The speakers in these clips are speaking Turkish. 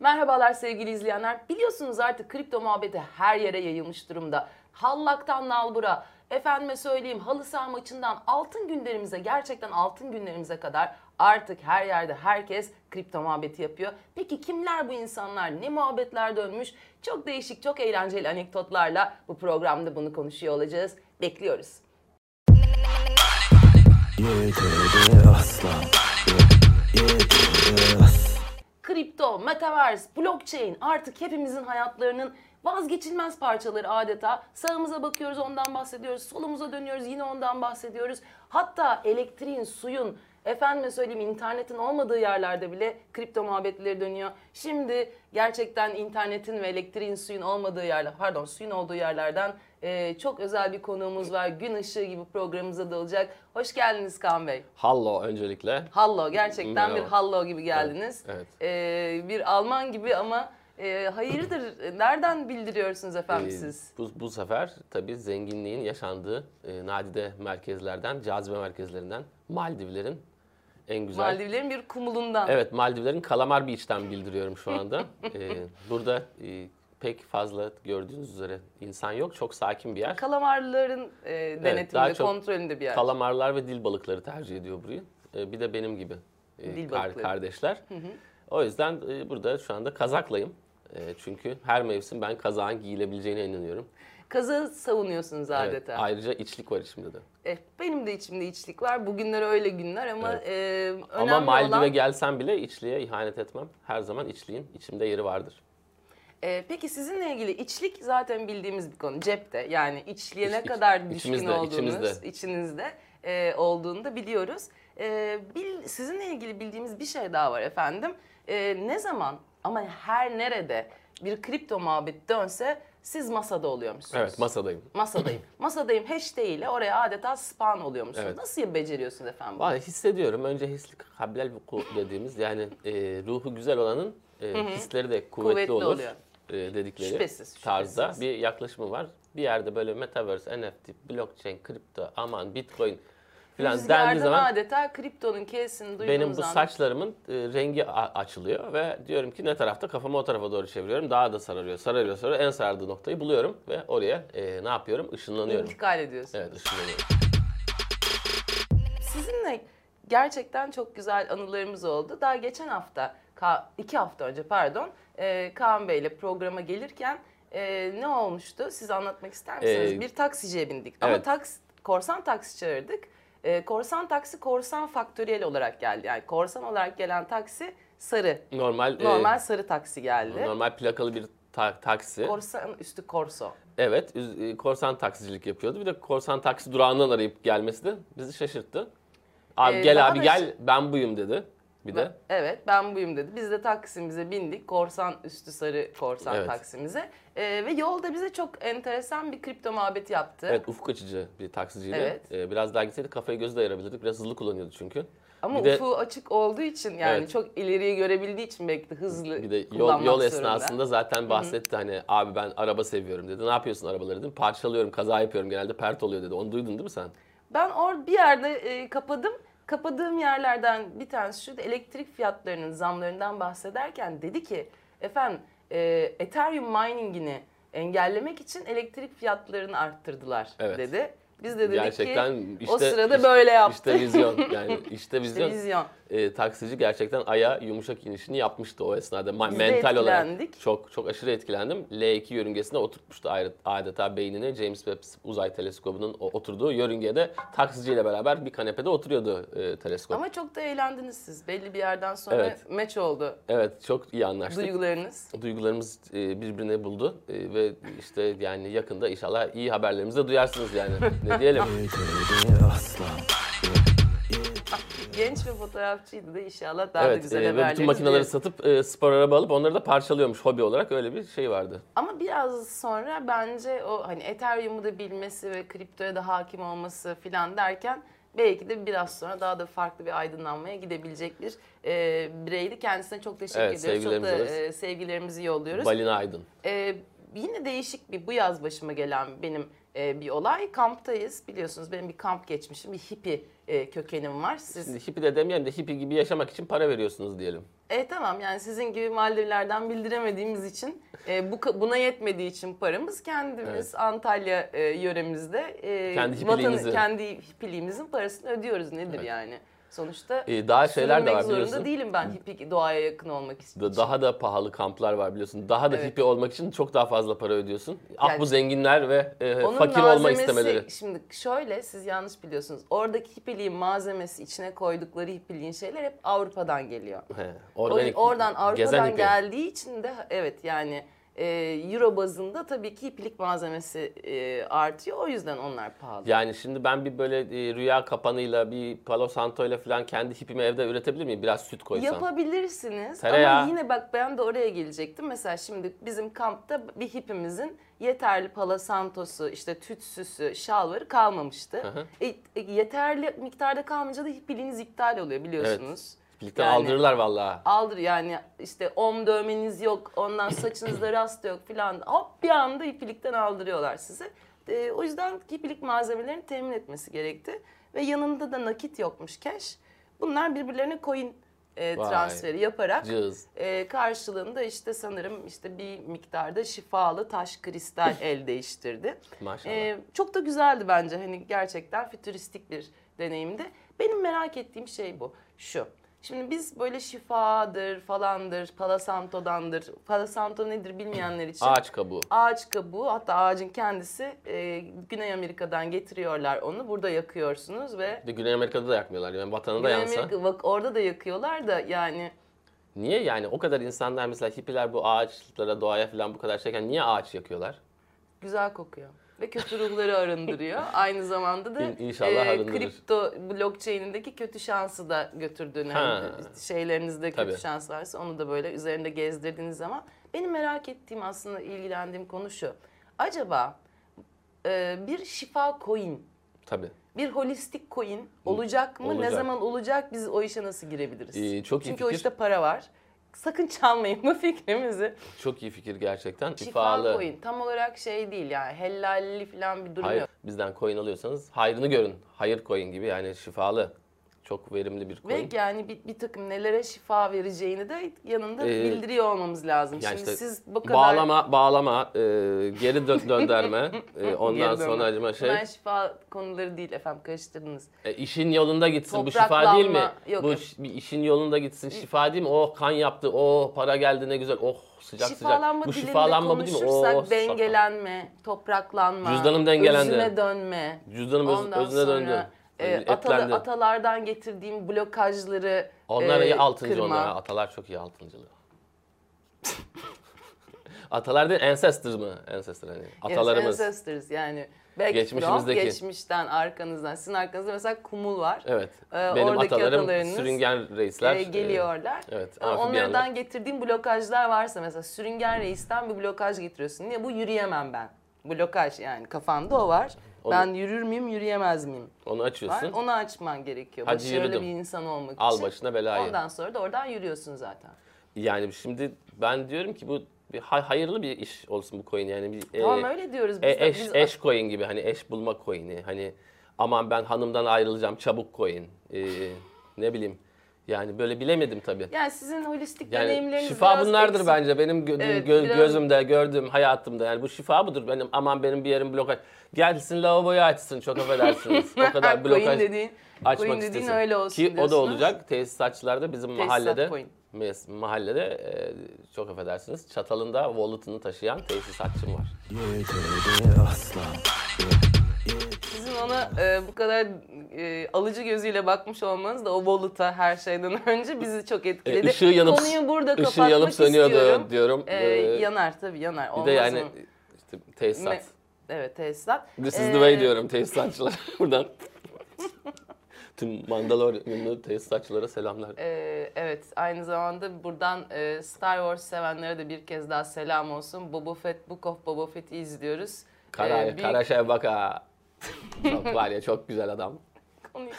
Merhabalar sevgili izleyenler. Biliyorsunuz artık kripto muhabbeti her yere yayılmış durumda. Hallaktan nalbura, efendime söyleyeyim halı saha maçından altın günlerimize gerçekten altın günlerimize kadar artık her yerde herkes kripto muhabbeti yapıyor. Peki kimler bu insanlar? Ne muhabbetler dönmüş? Çok değişik, çok eğlenceli anekdotlarla bu programda bunu konuşuyor olacağız. Bekliyoruz. Yeterli asla Yeterli asla Kripto, metaverse, blockchain artık hepimizin hayatlarının vazgeçilmez parçaları adeta. Sağımıza bakıyoruz ondan bahsediyoruz, solumuza dönüyoruz yine ondan bahsediyoruz. Hatta elektriğin, suyun, efendime söyleyeyim internetin olmadığı yerlerde bile kripto muhabbetleri dönüyor. Şimdi gerçekten internetin ve elektriğin, suyun olmadığı yerler, pardon suyun olduğu yerlerden e, çok özel bir konuğumuz var. Gün ışığı gibi programımıza dalacak. Hoş geldiniz Kaan Bey. Hallo öncelikle. Hallo gerçekten bir Merhaba. hallo gibi geldiniz. Evet, Ee, bir Alman gibi ama e, hayırdır nereden bildiriyorsunuz efendim Ee, siz? Bu, bu sefer tabii zenginliğin yaşandığı e, nadide merkezlerden, cazibe merkezlerinden Maldivlerin en güzel. Maldivlerin bir kumulundan. Evet Maldivlerin Kalamar Beach'ten bildiriyorum şu anda. Ee, burada e, pek fazla gördüğünüz üzere insan yok. Çok sakin bir yer. Kalamarların e, denetiminde, çok kontrolünde bir yer. Kalamarlar ve dil balıkları tercih ediyor burayı. Ee, bir de benim gibi e, Dil kar- kardeşler. O yüzden e, burada şu anda kazaklayım. E, çünkü her mevsim ben kazağın giyilebileceğine inanıyorum. Kazı savunuyorsunuz Evet, adeta. ayrıca içlik var içimde de. Eh, benim de içimde içlik var. Bugünler öyle günler ama Evet. e, önemli Ama Maldiv'e olan... gelsem bile içliğe ihanet etmem. Her zaman içliğin içimde yeri vardır. E, peki sizinle ilgili içlik zaten bildiğimiz bir konu. Cepte yani içliğe ne İç- kadar iç- düşkün içimizde, olduğunuz, içimizde. içinizde e, olduğunu da biliyoruz. E, bil, sizinle ilgili bildiğimiz bir şey daha var efendim. E, ne zaman ama her nerede bir kripto muhabbet dönse siz masada oluyormuşsunuz. Evet masadayım. Masadayım. Masadayım hashtag ile oraya adeta spawn oluyormuşsunuz. Evet. Nasıl beceriyorsunuz efendim? Vallahi hissediyorum. Önce hislik hablel vuku dediğimiz yani e, ruhu güzel olanın e, hisleri de kuvvetli, Kuvvetli olur. oluyor. e, dedikleri Şüphesiz, tarzda şüphesiz. bir yaklaşımı var. Bir yerde böyle metaverse, NFT, blockchain, kripto, aman bitcoin falan dendiği zaman adeta kriptonun kesini duyduğunuz benim bu anda- saçlarımın e, rengi açılıyor ve diyorum ki ne tarafta kafamı o tarafa doğru çeviriyorum. Daha da sararıyor, sararıyor, sararıyor. En sarardığı noktayı buluyorum ve oraya e, ne yapıyorum? Işınlanıyorum. intikal ediyorsunuz. Evet, ışınlanıyorum. Sizinle gerçekten çok güzel anılarımız oldu. Daha geçen hafta, iki hafta önce pardon, e, Kaan Bey ile programa gelirken e, ne olmuştu? Siz anlatmak ister misiniz? Ee, bir taksiciye bindik ama evet. taks, korsan taksi çağırdık. E, korsan taksi korsan faktöriyel olarak geldi. Yani korsan olarak gelen taksi sarı. Normal, e, Normal sarı taksi geldi. normal plakalı bir ta- taksi. Korsan üstü korso. Evet, e, korsan taksicilik yapıyordu. Bir de korsan taksi durağından arayıp gelmesi de bizi şaşırttı. Abi Ee, gel abi da gel ben buyum dedi. Bir de Evet ben buyum dedi. Biz de taksimize bindik. Korsan üstü sarı korsan Evet. taksimize. Ee, ve yolda bize çok enteresan bir kripto muhabbet yaptı. evet ufuk açıcı bir taksiciydi. Evet. Ee, biraz daha gitseydik kafayı gözü de ayırabilirdik. Biraz hızlı kullanıyordu çünkü. Ama bir de- ufuğu açık olduğu için yani Evet. çok ileriyi görebildiği için belki de hızlı Bir de yol, yol zorunda. esnasında zaten bahsetti hani abi ben araba seviyorum dedi. Ne yapıyorsun arabaları dedim. Parçalıyorum, kaza yapıyorum genelde pert oluyor dedi. Onu duydun değil mi sen? Ben or bir yerde e, kapadım. Kapadığım yerlerden bir tanesi şu elektrik fiyatlarının zamlarından bahsederken dedi ki efendim e, Ethereum miningini engellemek için elektrik fiyatlarını arttırdılar Evet. dedi. Biz de dedik Gerçekten ki işte o sırada işte- böyle yaptı. İşte vizyon yani işte İşte vizyon. vizyon. e, taksici gerçekten aya yumuşak inişini yapmıştı o esnada. Ma- Biz mental olarak çok çok aşırı etkilendim. L2 yörüngesine oturtmuştu ayrı- adeta beynini James Webb Uzay Teleskobu'nun oturduğu yörüngede taksiciyle beraber bir kanepede oturuyordu e, teleskop. Ama çok da eğlendiniz siz. Belli bir yerden sonra Evet. meç oldu Evet çok iyi anlaştık. duygularınız. Duygularımız e, birbirine buldu E, ve işte yani yakında inşallah iyi haberlerimizi de duyarsınız yani. ne diyelim? Yeterli asla Genç ve fotoğrafçıydı da inşallah daha da evet güzel e, ve bütün makineleri satıp e, spor araba alıp onları da parçalıyormuş hobi olarak öyle bir şey vardı. Ama biraz sonra bence o hani Ethereum'u da bilmesi ve kriptoya da hakim olması filan derken belki de biraz sonra daha da farklı bir aydınlanmaya gidebilecek bir e, bireydi. Kendisine çok teşekkür Evet, ediyoruz. Çok da sevgilerimizi e, sevgilerimizi yolluyoruz. Balina Aydın. E, yine değişik bir bu yaz başıma gelen benim e, bir olay. Kamptayız biliyorsunuz benim bir kamp geçmişim, bir hippie e, kökenim var. Siz Şimdi hippie de demeyelim de hippie gibi yaşamak için para veriyorsunuz diyelim. E tamam yani sizin gibi Maldivler'den bildiremediğimiz için e, bu buna yetmediği için paramız kendimiz Antalya e, yöremizde e, Kendi hipiliğimizi. kendi hipiliğimizin parasını ödüyoruz nedir yani? Sonuçta Ee, daha şeyler de var zorunda biliyorsun. değilim ben hipik doğaya yakın olmak için. Da- Daha da pahalı kamplar var biliyorsun. Daha da Evet. hippie olmak için çok daha fazla para ödüyorsun. Ah Yani- bu zenginler ve e, fakir olma istemeleri. Şimdi şöyle siz yanlış biliyorsunuz. Oradaki hipiliğin malzemesi içine koydukları hipiliğin şeyler hep Avrupa'dan geliyor. He, O- organik, oradan gezen Avrupa'dan geldiği için de evet yani e, euro bazında tabii ki ipilik malzemesi e, artıyor. O yüzden onlar pahalı. Yani şimdi ben bir böyle e, rüya kapanıyla bir Palo Santo ile falan kendi hipimi evde üretebilir miyim? Biraz süt koysam. Yapabilirsiniz Tereyağı. ama yine bak ben de oraya gelecektim. Mesela şimdi bizim kampta bir hipimizin yeterli palo santosu, işte tütsüsü, şalvarı kalmamıştı. hı. E, e, yeterli miktarda kalmayınca da hipiliğiniz iptal oluyor biliyorsunuz. Birlikte Yani- aldırırlar vallahi. aldır yani işte om dövmeniz yok, ondan saçınızda rast yok filan. Hop bir anda ipilikten aldırıyorlar size. Ee, o yüzden ipilik malzemelerini temin etmesi gerekti. Ve yanında da nakit yokmuş cash. Bunlar birbirlerine coin e, Vay. transferi yaparak Cız. e, karşılığında işte sanırım işte bir miktarda şifalı taş kristal el değiştirdi. Maşallah. Ee, çok da güzeldi bence. Hani gerçekten fütüristik bir deneyimdi. Benim merak ettiğim şey bu. Şu. Şimdi biz böyle şifadır falandır, palasantodandır. Palasanto nedir bilmeyenler için. Ağaç kabuğu. Ağaç kabuğu hatta ağacın kendisi e, Güney Amerika'dan getiriyorlar onu. Burada yakıyorsunuz ve de Güney Amerika'da da yakmıyorlar. Yani vatanında Güney yansa. Amerika, bak orada da yakıyorlar da yani Niye yani o kadar insanlar mesela hippiler bu ağaçlara, doğaya falan bu kadar şeyken niye ağaç yakıyorlar? güzel kokuyor. Ve kötü ruhları arındırıyor. Aynı zamanda da İn- inşallah arındırır. kripto blockchain'indeki kötü şansı da götürdüğünü, Ha. hani şeylerinizde kötü Tabii. şans varsa onu da böyle üzerinde gezdirdiğiniz zaman benim merak ettiğim aslında ilgilendiğim konu şu. Acaba e, bir şifa coin, Tabii. bir holistik coin olacak mı? Ne Olacak. zaman olacak? Biz o işe nasıl girebiliriz? Ee, çok Çünkü o işte para var. Sakın çalmayın bu fikrimizi. Çok iyi fikir gerçekten. Şifa Şifalı. coin tam olarak şey değil yani hellalli falan bir durum Hayır, yok. bizden coin alıyorsanız hayrını görün. Hayır coin gibi yani şifalı. Çok verimli bir Ve coin. yani bir, bir takım nelere şifa vereceğini de yanında Ee, bildiriyor olmamız lazım. Yani Şimdi işte siz bu kadar... Bağlama, bağlama, e, geri dö- dönderme, e, ondan sonra acıma şey, Bunlar şifa konuları değil efendim karıştırdınız. e, işin yolunda gitsin. Bu şifa değil mi? Yok, Bu yok. işin yolunda gitsin. Şifa değil mi? Oh kan yaptı, oh para geldi ne güzel, oh sıcak Şifalanma sıcak. Bu şifalanma bu değil mi? konuşursak Oh, dengelenme, topraklanma, Cüzdanım dengelendi. özüne dönme. Cüzdanım öz- özüne sonra, döndü. E, Etlendi. atalı- atalardan getirdiğim blokajları Onlar e, iyi altıncı kırma. onlar. ha. Atalar çok iyi altıncılı. Atalar değil, ancestors mı? Ancestor hani. Atalarımız. Ancestors yani. Back Geçmişimizdeki. geçmişten, arkanızdan. Sizin arkanızda mesela kumul var. Evet. Ee, Benim oradaki atalarım atalarınız, sürüngen reisler. Ee, geliyorlar. evet, Ee. Onlardan getirdiğim blokajlar varsa mesela sürüngen reisten bir blokaj getiriyorsun. Niye? Bu yürüyemem ben. Blokaj yani kafanda o var. Onu- Ben yürür müyüm, yürüyemez miyim? Onu Var. açıyorsun. Onu açman gerekiyor. Hadi Başarılı yürüdüm. bir insan olmak Al için. başına belayı. Ondan sonra da oradan yürüyorsun zaten. Yani şimdi ben diyorum ki bu bir hay- hayırlı bir iş olsun bu coin yani bir Tamam e, öyle diyoruz e, biz de. eş Biz- eş coin gibi hani eş bulma coin'i hani aman ben hanımdan ayrılacağım çabuk coin E, ne bileyim yani böyle bilemedim tabii. Yani sizin holistik Yani deneyimleriniz şifa biraz bunlardır eksik. bence benim gö- Evet, gö- biraz- gözümde gördüğüm hayatımda yani bu şifa budur benim aman benim bir yerim blokaj gelsin lavaboyu açsın çok affedersiniz o kadar Coin blokaj dediğin, açmak coin dediğin istesin. öyle olsun Ki o da diyorsunuz. olacak tesisatçılarda bizim Tesisat mahallede coin. mes- mahallede e, çok affedersiniz çatalında wallet'ını taşıyan tesisatçım var. Sizin ona e, bu kadar e, alıcı gözüyle bakmış olmanız da o Volut'a her şeyden önce bizi çok etkiledi. E, ışığı yanıp Konuyu burada ışığı kapatmak yanıp sönüyordu istiyorum. diyorum. E, Ee, yanar tabii yanar. bir de yani mı? işte tesisat. Me- Evet tesisat. This is Ee, the way diyorum tesisatçılara buradan. Tüm Mandalorian'lı tesisatçılara selamlar. e, evet aynı zamanda buradan e, Star Wars sevenlere de bir kez daha selam olsun. Boba Fett, Book of Boba Fett'i izliyoruz. Kara, E, büyük- Kara Şevbaka. Çok var ya çok güzel adam. Konuyu,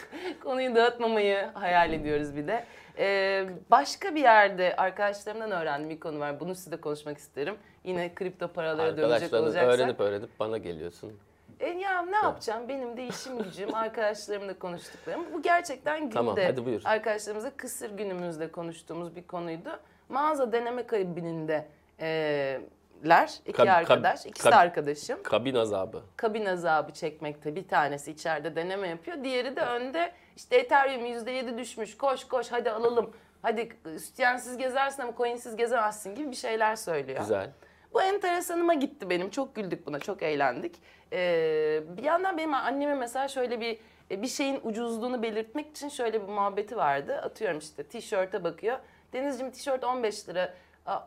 konuyu dağıtmamayı hayal ediyoruz bir de. Ee, başka bir yerde arkadaşlarımdan öğrendiğim bir konu var. Bunu size konuşmak isterim. Yine kripto paralara dönecek olacaksak. öğrenip öğrenip bana geliyorsun. E ya ne yapacağım? Benim de işim gücüm, arkadaşlarımla konuştuklarım. Bu gerçekten günde Tamam, hadi buyur. arkadaşlarımızla kısır günümüzde konuştuğumuz bir konuydu. Mağaza deneme kabininde e, ler, iki Kab- kab- arkadaş, ikisi kab- arkadaşım. Kabin azabı. Kabin azabı çekmekte bir tanesi içeride deneme yapıyor. Diğeri de önde işte Ethereum %7 düşmüş koş koş hadi alalım. Hadi sütyensiz gezersin ama coinsiz gezemezsin gibi bir şeyler söylüyor. Güzel. Bu enteresanıma gitti benim. Çok güldük buna, çok eğlendik. Ee, bir yandan benim anneme mesela şöyle bir e, bir şeyin ucuzluğunu belirtmek için şöyle bir muhabbeti vardı. Atıyorum işte tişörte bakıyor. Denizciğim tişört 15 lira. Aa,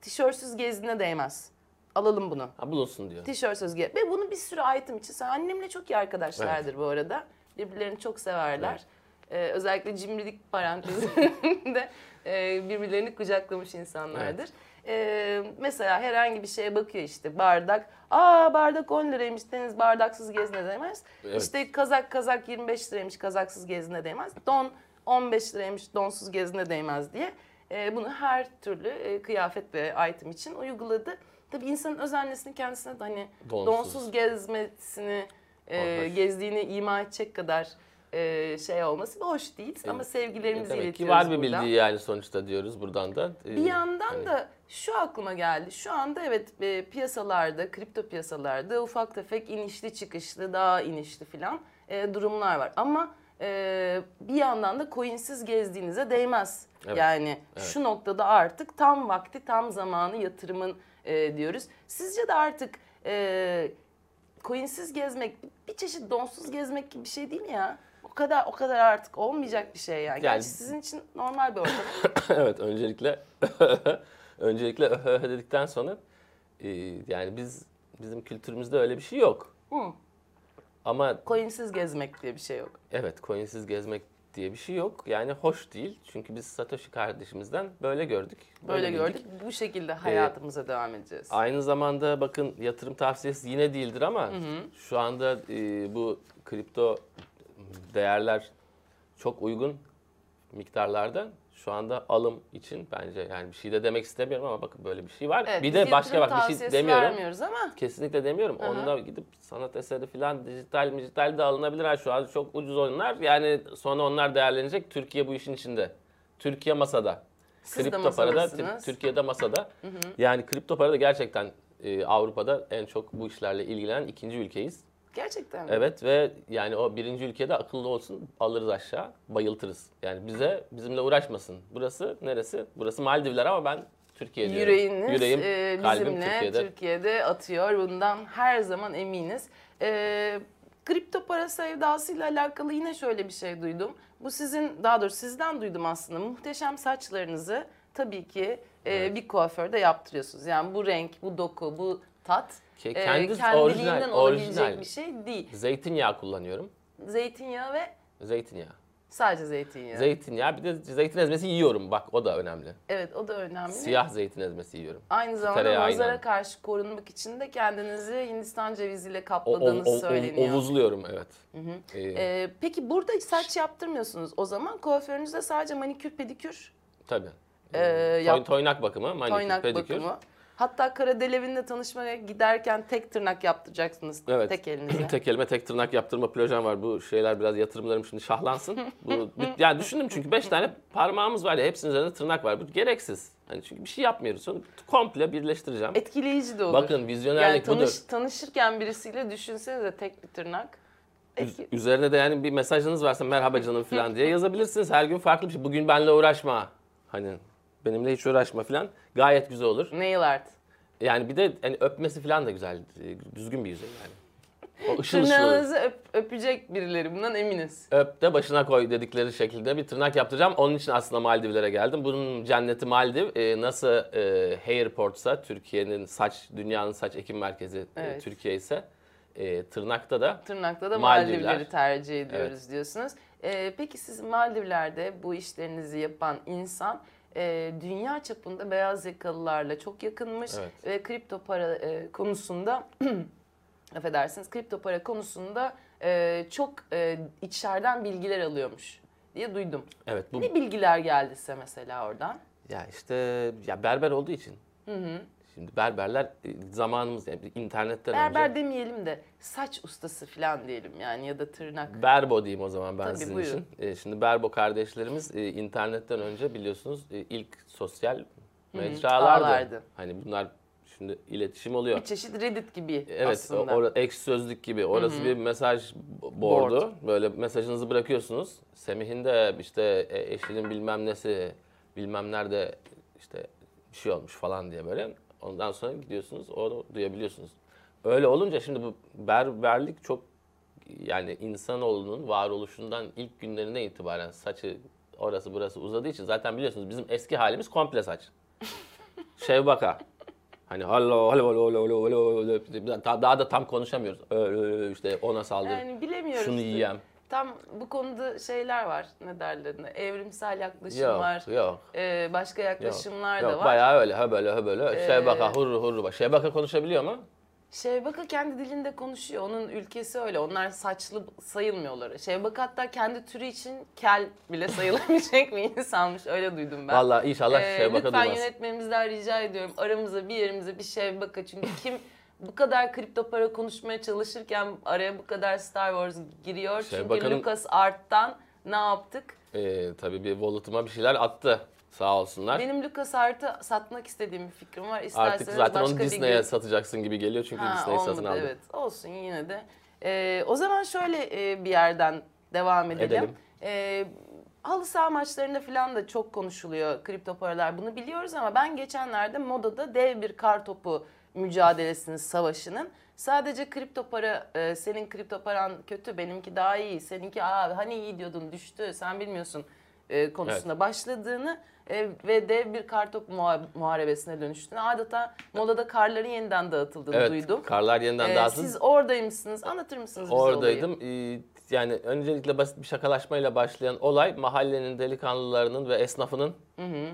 Tişörtsüz gezdiğine değmez. Alalım bunu. Ha bulunsun diyor. Tişörtsüz ge Ve bunu bir sürü item için. Sen annemle çok iyi arkadaşlardır bu arada. Birbirlerini çok severler. Ee, özellikle cimrilik parantezinde e, birbirlerini kucaklamış insanlardır. Ee, mesela herhangi bir şeye bakıyor işte bardak. Aa bardak 10 liraymış deniz bardaksız gezine değmez. Evet. İşte kazak kazak 25 liraymış kazaksız gezine değmez. Don 15 liraymış donsuz gezine değmez diye. Ee, bunu her türlü e, kıyafet ve item için uyguladı. Tabii insanın öz annesinin kendisine de hani Donsuz. donsuz, gezmesini, e, gezdiğini ima edecek kadar e, şey olması hoş değil. Ama sevgilerimizi Demek ki iletiyoruz var bir bildiği yani sonuçta diyoruz buradan da. Ee, Bir yandan hani da şu aklıma geldi. Şu anda evet e, piyasalarda, kripto piyasalarda ufak tefek inişli çıkışlı, daha inişli filan e, durumlar var. Ama e, bir yandan da coinsiz gezdiğinize değmez. Evet. Yani Evet. şu noktada artık tam vakti, tam zamanı yatırımın e, diyoruz. Sizce de artık e, coinsiz gezmek bir çeşit donsuz gezmek gibi bir şey değil mi ya? O kadar o kadar artık olmayacak bir şey yani. Yani- Gerçi sizin için normal bir ortam. evet öncelikle öncelikle dedikten sonra e, yani biz bizim kültürümüzde öyle bir şey yok. Hı. Ama Coinsiz gezmek diye bir şey yok. evet coinsiz gezmek diye bir şey yok. Yani hoş değil. Çünkü biz Satoshi kardeşimizden böyle gördük. Böyle bildik. gördük. Bu şekilde hayatımıza devam edeceğiz. Aynı zamanda bakın yatırım tavsiyesi yine değildir ama şu anda e, bu kripto değerler çok uygun miktarlarda. Şu anda alım için bence yani bir şey de demek istemiyorum ama bakın böyle bir şey var. Evet, bir de başka bak bir şey demiyorum. ama Kesinlikle demiyorum. Hı hı. Onda gidip sanat eseri falan dijital dijital de alınabilir. Ha, Şu an çok ucuz oyunlar. Yani sonra onlar değerlenecek. Türkiye bu işin içinde. Türkiye masada. Siz kripto para da masadasınız. Türkiye'de masada. Yani kripto para da gerçekten e, Avrupa'da en çok bu işlerle ilgilenen ikinci ülkeyiz. Gerçekten mi? Evet ve yani o birinci ülkede akıllı olsun alırız aşağı bayıltırız. Yani bize bizimle uğraşmasın. Burası neresi? Burası Maldivler ama ben Türkiye diyorum. Yüreğiniz Yüreğim, e, kalbim bizimle Türkiye'de. Türkiye'de. atıyor. Bundan her zaman eminiz. E, kripto para sevdasıyla alakalı yine şöyle bir şey duydum. Bu sizin, daha doğrusu sizden duydum aslında. Muhteşem saçlarınızı tabii ki e, bir kuaförde yaptırıyorsunuz. Yani bu renk, bu doku, bu tat Ke- e, kendisi kendiliğinden orijinal, olabilecek orijinal. bir şey değil. Zeytinyağı kullanıyorum. Zeytinyağı ve Zeytinyağı. sadece zeytinyağı. Zeytinyağı bir de zeytin ezmesi yiyorum bak o da önemli. evet o da önemli. Siyah zeytin ezmesi yiyorum. Aynı zamanda Tereyağıyla. nazara karşı korunmak için de kendinizi Hindistan ceviziyle O, o, kapladığınız o- o- söyleniyor. ovuzluyorum evet. Ee, Ee, peki burada saç yaptırmıyorsunuz. O zaman kuaförünüzde sadece manikür pedikür, tabii. Ee, Toy- yap- toynak bakımı, manikür, toynak pedikür. bakımı. Hatta Karadelev'inle tanışmaya giderken tek tırnak yaptıracaksınız Evet. tek elinize. Tek elime tek tırnak yaptırma projem var. Bu şeyler biraz yatırımlarım şimdi şahlansın. Bu, yani düşündüm çünkü 5 tane parmağımız var ya hepsinin üzerinde tırnak var. Bu gereksiz. Hani çünkü bir şey yapmıyoruz. Sonra komple birleştireceğim. Etkileyici de olur. Bakın yani vizyonerlik tanış, budur. tanışırken birisiyle düşünsenize tek bir tırnak. Etki- Üzerine de yani bir mesajınız varsa merhaba canım falan diye yazabilirsiniz. Her gün farklı bir şey. Bugün benimle uğraşma. Hani benimle hiç uğraşma falan. Gayet güzel olur. Nail art. Yani bir de hani öpmesi falan da güzel. Düzgün bir yüzey yani. O ışıl ışıl olur. Tırnağınızı öp- öpecek birileri bundan eminiz. Öp de başına koy dedikleri şekilde bir tırnak yaptıracağım. Onun için aslında Maldivlere geldim. Bunun cenneti Maldiv. Ee, nasıl e, Hairport'sa Türkiye'nin saç, dünyanın saç ekim merkezi e, Evet. Türkiye ise e, tırnakta da Tırnakta da Maldivler. Maldivleri tercih ediyoruz diyorsunuz. Ee, peki siz Maldivler'de bu işlerinizi yapan insan e, dünya çapında beyaz yakalılarla çok yakınmış Evet. ve kripto para e, konusunda affedersiniz kripto para konusunda e, çok e, içeriden bilgiler alıyormuş diye duydum. evet bu Ne bilgiler geldi size mesela oradan? ya işte ya berber olduğu için. Şimdi berberler e, zamanımız yani internetten Berber önce demeyelim de saç ustası falan diyelim yani ya da tırnak. Berbo diyeyim o zaman ben Tabii, sizin buyurun. için. E, şimdi Berbo kardeşlerimiz e, internetten önce biliyorsunuz e, ilk sosyal mecralardı. ağlardı. Hani bunlar şimdi iletişim oluyor. Bir çeşit Reddit gibi Evet, aslında. orada ekşi sözlük gibi. Orası bir mesaj board'u. Böyle mesajınızı bırakıyorsunuz. Semih'in de işte e, eşinin bilmem nesi, bilmem nerede işte bir şey olmuş falan diye böyle. Ondan sonra gidiyorsunuz, onu duyabiliyorsunuz. Öyle olunca şimdi bu berberlik çok yani insanoğlunun varoluşundan ilk günlerinden itibaren saçı orası burası uzadığı için zaten biliyorsunuz bizim eski halimiz komple saç. Şevbaka. Hani hallo hallo hallo hallo hallo daha, daha da tam konuşamıyoruz. Öyle, öyle, işte ona saldır. Yani bilemiyoruz. Şunu yiyem. Tam bu konuda şeyler var. Ne derler? Evrimsel yaklaşım Yok var. yok. Ee, başka Yok, yaklaşımlar yok, da var. Bayağı öyle ha böyle ha böyle. Ee, Şevbaka hurru hurru. bak. Şevbaka konuşabiliyor mu? Şevbaka kendi dilinde konuşuyor. Onun ülkesi öyle. Onlar saçlı sayılmıyorlar. Şevbaka hatta kendi türü için kel bile sayılabilecek bir insanmış. Öyle duydum ben. Vallahi inşallah Ee, Şevbaka lütfen duymaz. yönetmenimizden rica ediyorum. Aramıza bir yerimize bir Şevbaka. Çünkü kim bu kadar kripto para konuşmaya çalışırken araya bu kadar Star Wars giriyor. Çünkü Şevbaka'nın- Lucas Art'tan ne yaptık? Ee, tabii bir volutuma bir şeyler attı. Sağ olsunlar. Benim Lucas Art'ı satmak istediğim bir fikrim var. İsterseniz Artık zaten başka onu Disney'e gün- satacaksın gibi geliyor çünkü Ha, Disney satın aldı. Evet olsun yine de. Ee, o zaman şöyle e, bir yerden devam edelim. Edelim. Ee, halı saha maçlarında falan da çok konuşuluyor kripto paralar. Bunu biliyoruz ama ben geçenlerde modada dev bir kar topu mücadelesinin, savaşının sadece kripto para, e, senin kripto paran kötü, benimki daha iyi, seninki aa hani iyi diyordun düştü, sen bilmiyorsun e, konusunda başladığını e, ve dev bir kartopu muha- muharebesine dönüştüğünü adeta modada karların yeniden dağıtıldığını Evet, duydum. karlar yeniden Ee, dağıtıldı. siz oradaymışsınız. Anlatır mısınız bize olayı? Oradaydım. Yani öncelikle basit bir şakalaşmayla başlayan olay mahallenin delikanlılarının ve esnafının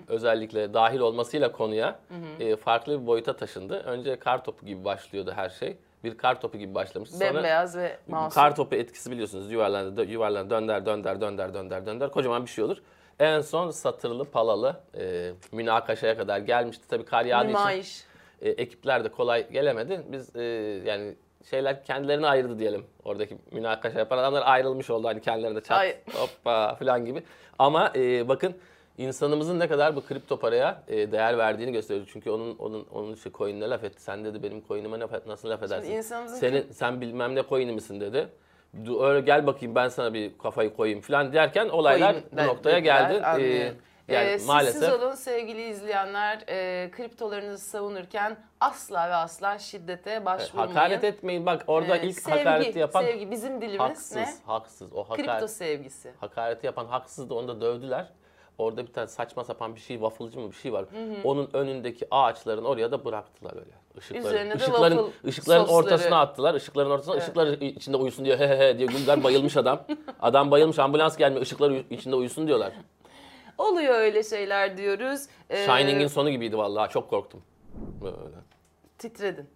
özellikle dahil olmasıyla konuya e, farklı bir boyuta taşındı. Önce kar topu gibi başlıyordu her şey. Bir kar topu gibi başlamıştı. Sonra Bembeyaz ve masum. kar topu etkisi biliyorsunuz. Yuvarlanır, dö- yuvarlanır, dönder, dönder, dönder, dönder, dönder. Kocaman bir şey olur. En son satırlı, palalı, e, münakaşaya kadar gelmişti. Tabii kar yağdığı için Nümayiş. e, ekipler de kolay gelemedi. Biz e, yani şeyler kendilerini ayırdı diyelim. Oradaki münakaşa yapan adamlar ayrılmış oldu hani kendilerine çat Ay. hoppa falan gibi. Ama e, bakın insanımızın ne kadar bu kripto paraya e, değer verdiğini gösteriyor. Çünkü onun onun onun işte coin'ine laf etti. Sen dedi benim coin'ime laf, nasıl laf edersin? insanımızın Senin sen bilmem ne coin'i misin dedi. Öyle gel bakayım ben sana bir kafayı koyayım falan derken olaylar Coin bu noktaya geldi. E, anlıyorum. Yani Ee, maalesef Siz olun sevgili izleyenler e, kriptolarınızı savunurken asla ve asla şiddete başvurmayın. hakaret etmeyin. Bak orada Ee, ilk sevgi, hakareti yapan Sevgi bizim dilimiz haksız, ne? haksız. O Kripto hakaret, sevgisi. hakareti yapan haksızdı. Onu da dövdüler. Orada bir tane saçma sapan bir şey, wafflecı mı bir şey var. Onun önündeki ağaçların oraya da bıraktılar öyle. Işıkları, Üzerine de ışıkların, ışıkların sosları. ortasına attılar. Işıkların ortasına, ışıklar içinde uyusun diyor. He he he diyor. Gülgar bayılmış adam. Adam bayılmış, ambulans gelmiyor. Işıklar içinde uyusun diyorlar. Oluyor öyle şeyler diyoruz. Ee, Shining'in sonu gibiydi vallahi. Çok korktum. Böyle. Titredin.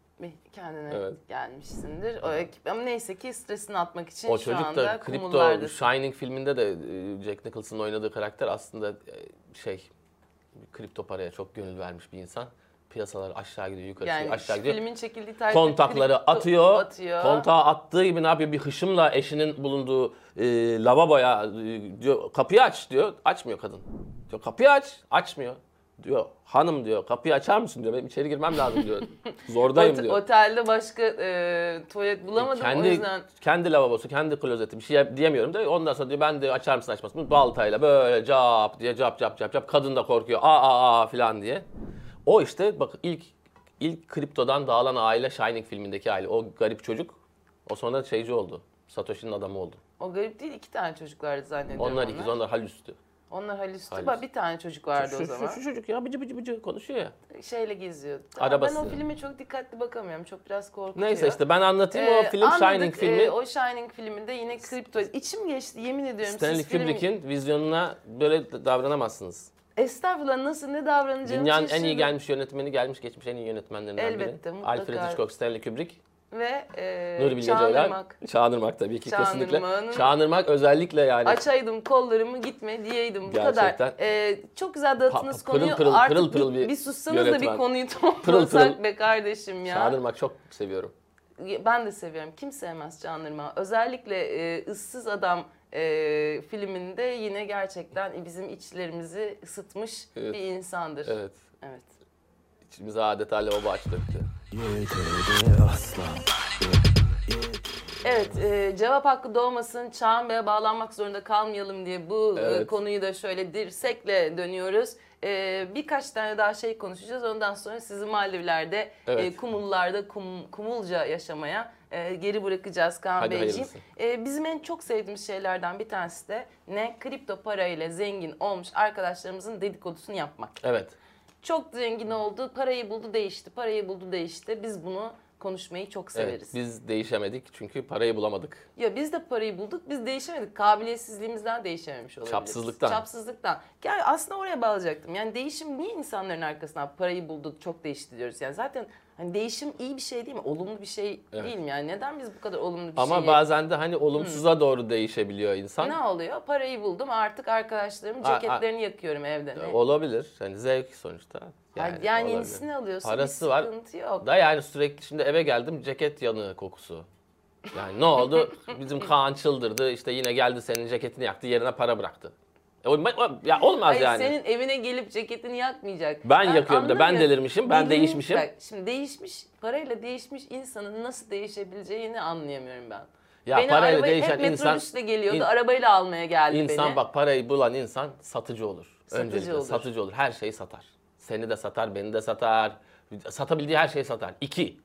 Kendine Evet. gelmişsindir. O ekip, ama neyse ki stresini atmak için O şu çocuk anda da kumullardasın. Shining filminde de e, Jack Nicholson'ın oynadığı karakter aslında e, şey kripto paraya çok gönül vermiş bir insan. Piyasalar aşağı gidiyor, yukarı Yani çıkıyor, aşağı şu gidiyor. filmin çekildiği tarihte Kontakları atıyor. atıyor. Kontağı attığı gibi ne yapıyor? Bir hışımla eşinin bulunduğu e, lavaboya e, diyor kapıyı aç diyor. Açmıyor kadın. Diyor kapıyı aç. Açmıyor. Diyor hanım diyor kapıyı açar mısın diyor. Benim içeri girmem lazım diyor. Zordayım Ot- diyor. Otelde başka e, tuvalet bulamadım kendi o yüzden. kendi lavabosu, kendi klozeti bir şey diyemiyorum da ondan sonra diyor ben de açar mısın açmaz mısın? Baltayla böyle cap diye cap cap cap cap kadın da korkuyor. Aa aa aa falan diye. O işte bak ilk ilk kriptodan dağılan aile Shining filmindeki aile. O garip çocuk. O sonra şeyci oldu. Satoshi'nin adamı oldu. O garip değil iki tane çocuk vardı zannediyorum Onlar ikiz, onlar halüstü. Onlar. Halüstü. Bak bir tane çocuk vardı Şu, o zaman. şu, şu çocuk ya bıcı bıcı bıcı konuşuyor ya. Şeyle geziyordu. Tamam, Arabası. Ben o filme çok dikkatli bakamıyorum. Çok biraz korkutuyor. Neyse işte ben anlatayım Ee, o film anladık. Shining filmi. Ee, o Shining filminde yine kripto. İçim geçti yemin ediyorum. Stanley siz film- Kubrick'in vizyonuna böyle davranamazsınız. Estağfurullah nasıl ne davranacağını Dünyanın en iyi gelmiş yönetmeni gelmiş geçmiş en iyi yönetmenlerinden Elbette, biri. mutlaka. Alfred Hitchcock, Stanley Kubrick. ve e, Nuri Bilge Ceylan. Çağınırmak. Çağınırmak tabii ki kesinlikle. Çağınırmak'ın- Çağınırmak özellikle yani. Açaydım kollarımı gitme diyeydim bu Gerçekten. kadar. E, çok güzel dağıttınız Pa- pırıl konuyu. pırıl, Artık pırıl pırıl bir, bir sussanız da bir yönetmen. konuyu pırıl. toplasak be kardeşim ya. Çağınırmak çok seviyorum. Ben de seviyorum. Kim sevmez Çağınırmak'ı. Özellikle e, ıssız Adam e, filminde yine gerçekten bizim içlerimizi ısıtmış Evet. bir insandır. Evet. Evet. İçimize adeta lavabo aç döktü. Yeterli asla Evet, e, cevap hakkı doğmasın, Çağan Bey'e bağlanmak zorunda kalmayalım diye bu e, Evet. konuyu da şöyle dirsekle dönüyoruz. E, birkaç tane daha şey konuşacağız. Ondan sonra sizi Maldivler'de, Evet. e, Kumullar'da kum, kumulca yaşamaya e, geri bırakacağız Kaan Hadi Beyciğim. E, bizim en çok sevdiğimiz şeylerden bir tanesi de ne? Kripto parayla zengin olmuş arkadaşlarımızın dedikodusunu yapmak. Evet. Çok zengin oldu, parayı buldu değişti, parayı buldu değişti. Biz bunu konuşmayı çok severiz. Evet. Biz değişemedik çünkü parayı bulamadık. Ya biz de parayı bulduk, biz değişemedik. Kabiliyetsizliğimizden değişememiş olabiliriz. Çapsızlıktan. Çapsızlıktan. Yani aslında oraya bağlayacaktım. Yani değişim niye insanların arkasından parayı bulduk, çok değişti diyoruz. Yani zaten hani değişim iyi bir şey değil mi? Olumlu bir şey Evet. değil mi? Yani neden biz bu kadar olumlu bir Ama şeyi... bazen de hani olumsuza doğru değişebiliyor insan. Ne oluyor? Parayı buldum artık arkadaşlarımın A- a- ceketlerini yakıyorum evde. Ne? Olabilir. Yani zevk sonuçta. Yani, Yani, olabilir. yenisini alıyorsun Parası var. sıkıntı yok. Da yani sürekli şimdi eve geldim ceket yanığı kokusu. Yani ne oldu? Bizim Kaan çıldırdı. işte yine geldi senin ceketini yaktı. Yerine para bıraktı. E, o- o- ya olmaz Hayır yani. senin evine gelip ceketini yakmayacak. Ben yakıyorum da, ben delirmişim, ben Delirmiş- değişmişim. Bak, şimdi değişmiş, parayla değişmiş insanın nasıl değişebileceğini anlayamıyorum ben. Ya beni parayla arabaya- değişen hep insan- metrobüsle geliyordu, in- arabayla almaya geldi İnsan beni. bak parayı bulan insan satıcı olur. Satıcı Öncelikle olur. satıcı olur. Her şeyi satar. Seni de satar, beni de satar. Satabildiği her şeyi satar. İki,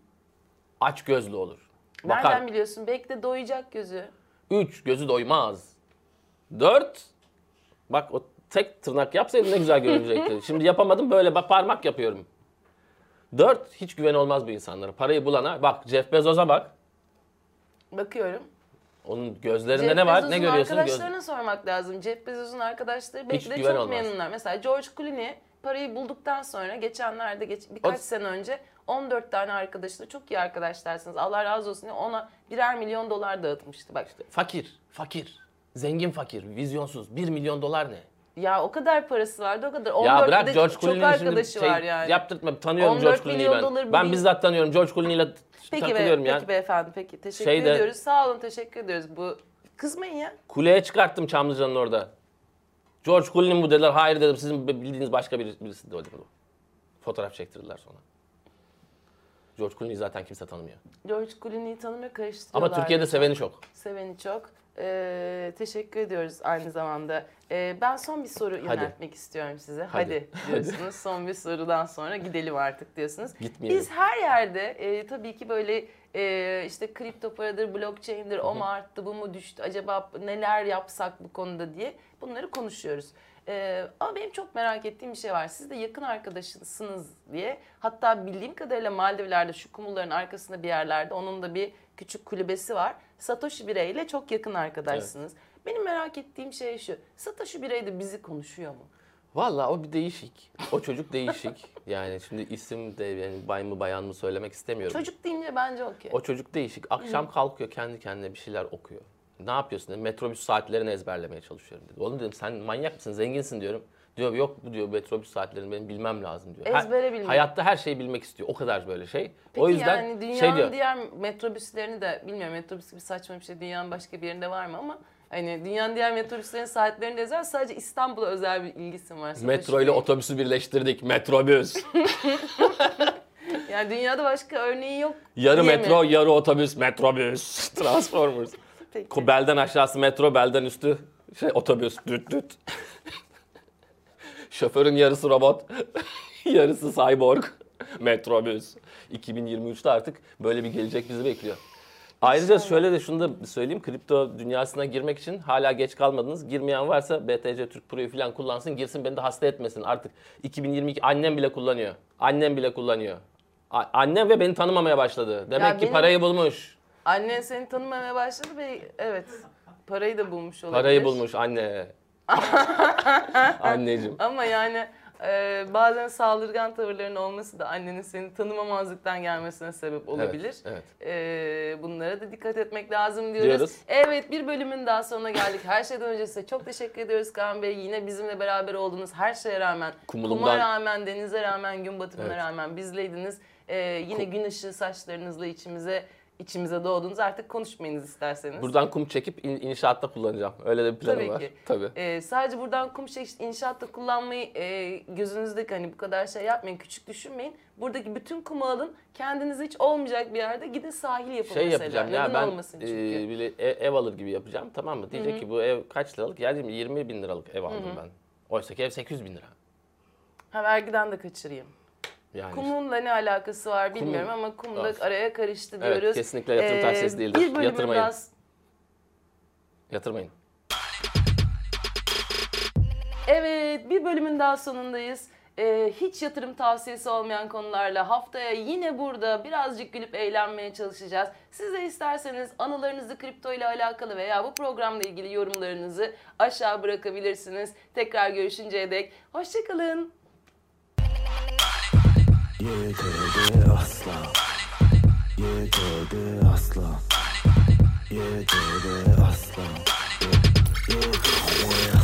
aç gözlü olur. Nereden Bakar. biliyorsun? Belki de doyacak gözü. Üç, gözü doymaz. Dört, bak o tek tırnak yapsaydım ne güzel görünecekti. Şimdi yapamadım böyle bak parmak yapıyorum. Dört, hiç güven olmaz bu insanlara. Parayı bulana, bak Jeff Bezos'a bak. Bakıyorum. Onun gözlerinde Jeff ne var? Bezos'un ne görüyorsun? Göz... arkadaşlarına sormak lazım. Jeff Bezos'un arkadaşları belki de güven çok olmaz. memnunlar. Mesela George Clooney parayı bulduktan sonra geçenlerde geç, birkaç O- sene önce 14 tane arkadaşıyla çok iyi arkadaşlarsınız. Allah razı olsun diye ona birer milyon dolar dağıtmıştı. Bak Fakir, fakir. Zengin fakir, vizyonsuz. 1 milyon dolar ne? Ya o kadar parası vardı o kadar. 14 Ya bırak George Clooney'nin şimdi şey var yani. yaptırtma. Tanıyorum 14 George Clooney'i ben. dolar Ben bizzat tanıyorum. George Clooney'le Peki be, takılıyorum yani. peki beyefendi peki. Teşekkür Şeyde- ediyoruz. Sağ olun teşekkür ediyoruz. Bu kızmayın ya. Kuleye çıkarttım Çamlıca'nın orada. George Clooney bu dediler. Hayır dedim. Sizin bildiğiniz başka biri, birisi de öyle bu. Fotoğraf çektirdiler sonra. George Clooney'i zaten kimse tanımıyor. George Clooney'i tanımıyor karıştırıyorlar. Ama Türkiye'de seveni çok. Seveni çok. Ee, teşekkür ediyoruz aynı zamanda. Ee, ben son bir soru yöneltmek istiyorum size. Hadi, Hadi. diyorsunuz. son bir sorudan sonra gidelim artık diyorsunuz. Gitmeyelim. Biz her yerde e, tabii ki böyle e, işte kripto paradır, blockchain'dir, o mu arttı, bu mu düştü, acaba neler yapsak bu konuda diye bunları konuşuyoruz. E, ama benim çok merak ettiğim bir şey var. Siz de yakın arkadaşısınız diye. Hatta bildiğim kadarıyla Maldivler'de şu kumulların arkasında bir yerlerde onun da bir küçük kulübesi var. Satoshi Birey ile çok yakın arkadaşsınız. Benim merak ettiğim şey şu. Satoshi Birey de bizi konuşuyor mu? Vallahi o bir değişik. O çocuk değişik. Yani şimdi isim de yani bay mı bayan mı söylemek istemiyorum. Çocuk deyince bence okey. O çocuk değişik. Akşam kalkıyor kendi kendine bir şeyler okuyor. Ne yapıyorsun? Dedi. Metrobüs saatlerini ezberlemeye çalışıyorum dedi. Oğlum dedim sen manyak mısın? Zenginsin diyorum. Diyor yok bu diyor metrobüs saatlerini benim bilmem lazım diyor. Ezbere bilmek. Hayatta her şeyi bilmek istiyor. O kadar böyle şey. Peki o yüzden yani dünyanın şey diyor. diğer metrobüslerini de bilmiyorum metrobüs gibi saçma bir şey dünyanın başka bir yerinde var mı ama hani dünyanın diğer metrobüslerin saatlerini de özel sadece İstanbul'a özel bir ilgisi var. Metro ile otobüsü birleştirdik. Metrobüs. Yani dünyada başka örneği yok. yarı diye mi? metro, yarı otobüs. Metrobüs. Transformers. Peki. Belden aşağısı metro, belden üstü şey otobüs. Düt düt. Şoförün yarısı robot, yarısı cyborg. Metrobüs. 2023'te artık böyle bir gelecek bizi bekliyor. Ayrıca şöyle de şunu da söyleyeyim. Kripto dünyasına girmek için hala geç kalmadınız. Girmeyen varsa BTC Türk Pro'yu falan kullansın. Girsin beni de hasta etmesin. Artık 2022 annem bile kullanıyor. Annem bile kullanıyor. A- annem ve beni tanımamaya başladı. Demek Ya ki benim- parayı bulmuş. Annen seni tanımamaya başladı ve evet parayı da bulmuş olabilir. Parayı bulmuş anne. Anneciğim. Ama yani Ee, bazen saldırgan tavırların olması da annenin seni tanımamazlıktan gelmesine sebep olabilir. evet. Ee, bunlara da dikkat etmek lazım diyoruz. Diyoruz. Evet bir bölümün daha sonuna geldik. Her şeyden önce size çok teşekkür ediyoruz Kaan Bey. Yine bizimle beraber oldunuz. Her şeye rağmen, Kumulumdan- kuma rağmen, denize rağmen, gün batımına Evet. rağmen bizleydiniz. Ee, yine gün ışığı saçlarınızla içimize içimize doğdunuz. Artık konuşmayınız isterseniz. Buradan kum çekip in- inşaatta kullanacağım. Öyle de bir planım Tabii var. ki. Tabii. Ee, sadece buradan kum çekiş inşaatta kullanmayı e, gözünüzdeki hani bu kadar şey yapmayın, küçük düşünmeyin. Buradaki bütün kumu alın, kendiniz hiç olmayacak bir yerde gidin sahil yapın Şey mesela. yapacağım Neden ya ben olmasın çünkü. e, bile ev, ev alır gibi yapacağım tamam mı? Diyecek ki bu ev kaç liralık? Ya diyeyim 20 bin liralık ev aldım ben. Oysa ki ev 800 bin lira. Ha vergiden de kaçırayım. Yani Kumunla ne alakası var bilmiyorum ama kum da Of. araya karıştı Evet, diyoruz. kesinlikle yatırım Ee, tavsiyesi değildir. Bir Yatırmayın. daha yatırmayın. Evet, bir bölümün daha sonundayız. Ee, hiç yatırım tavsiyesi olmayan konularla haftaya yine burada birazcık gülüp eğlenmeye çalışacağız. Siz de isterseniz anılarınızı kripto ile alakalı veya bu programla ilgili yorumlarınızı aşağı bırakabilirsiniz. Tekrar görüşünceye dek hoşçakalın. Yeterli asla. Yeterli asla. Yeterli asla. Yeterli asla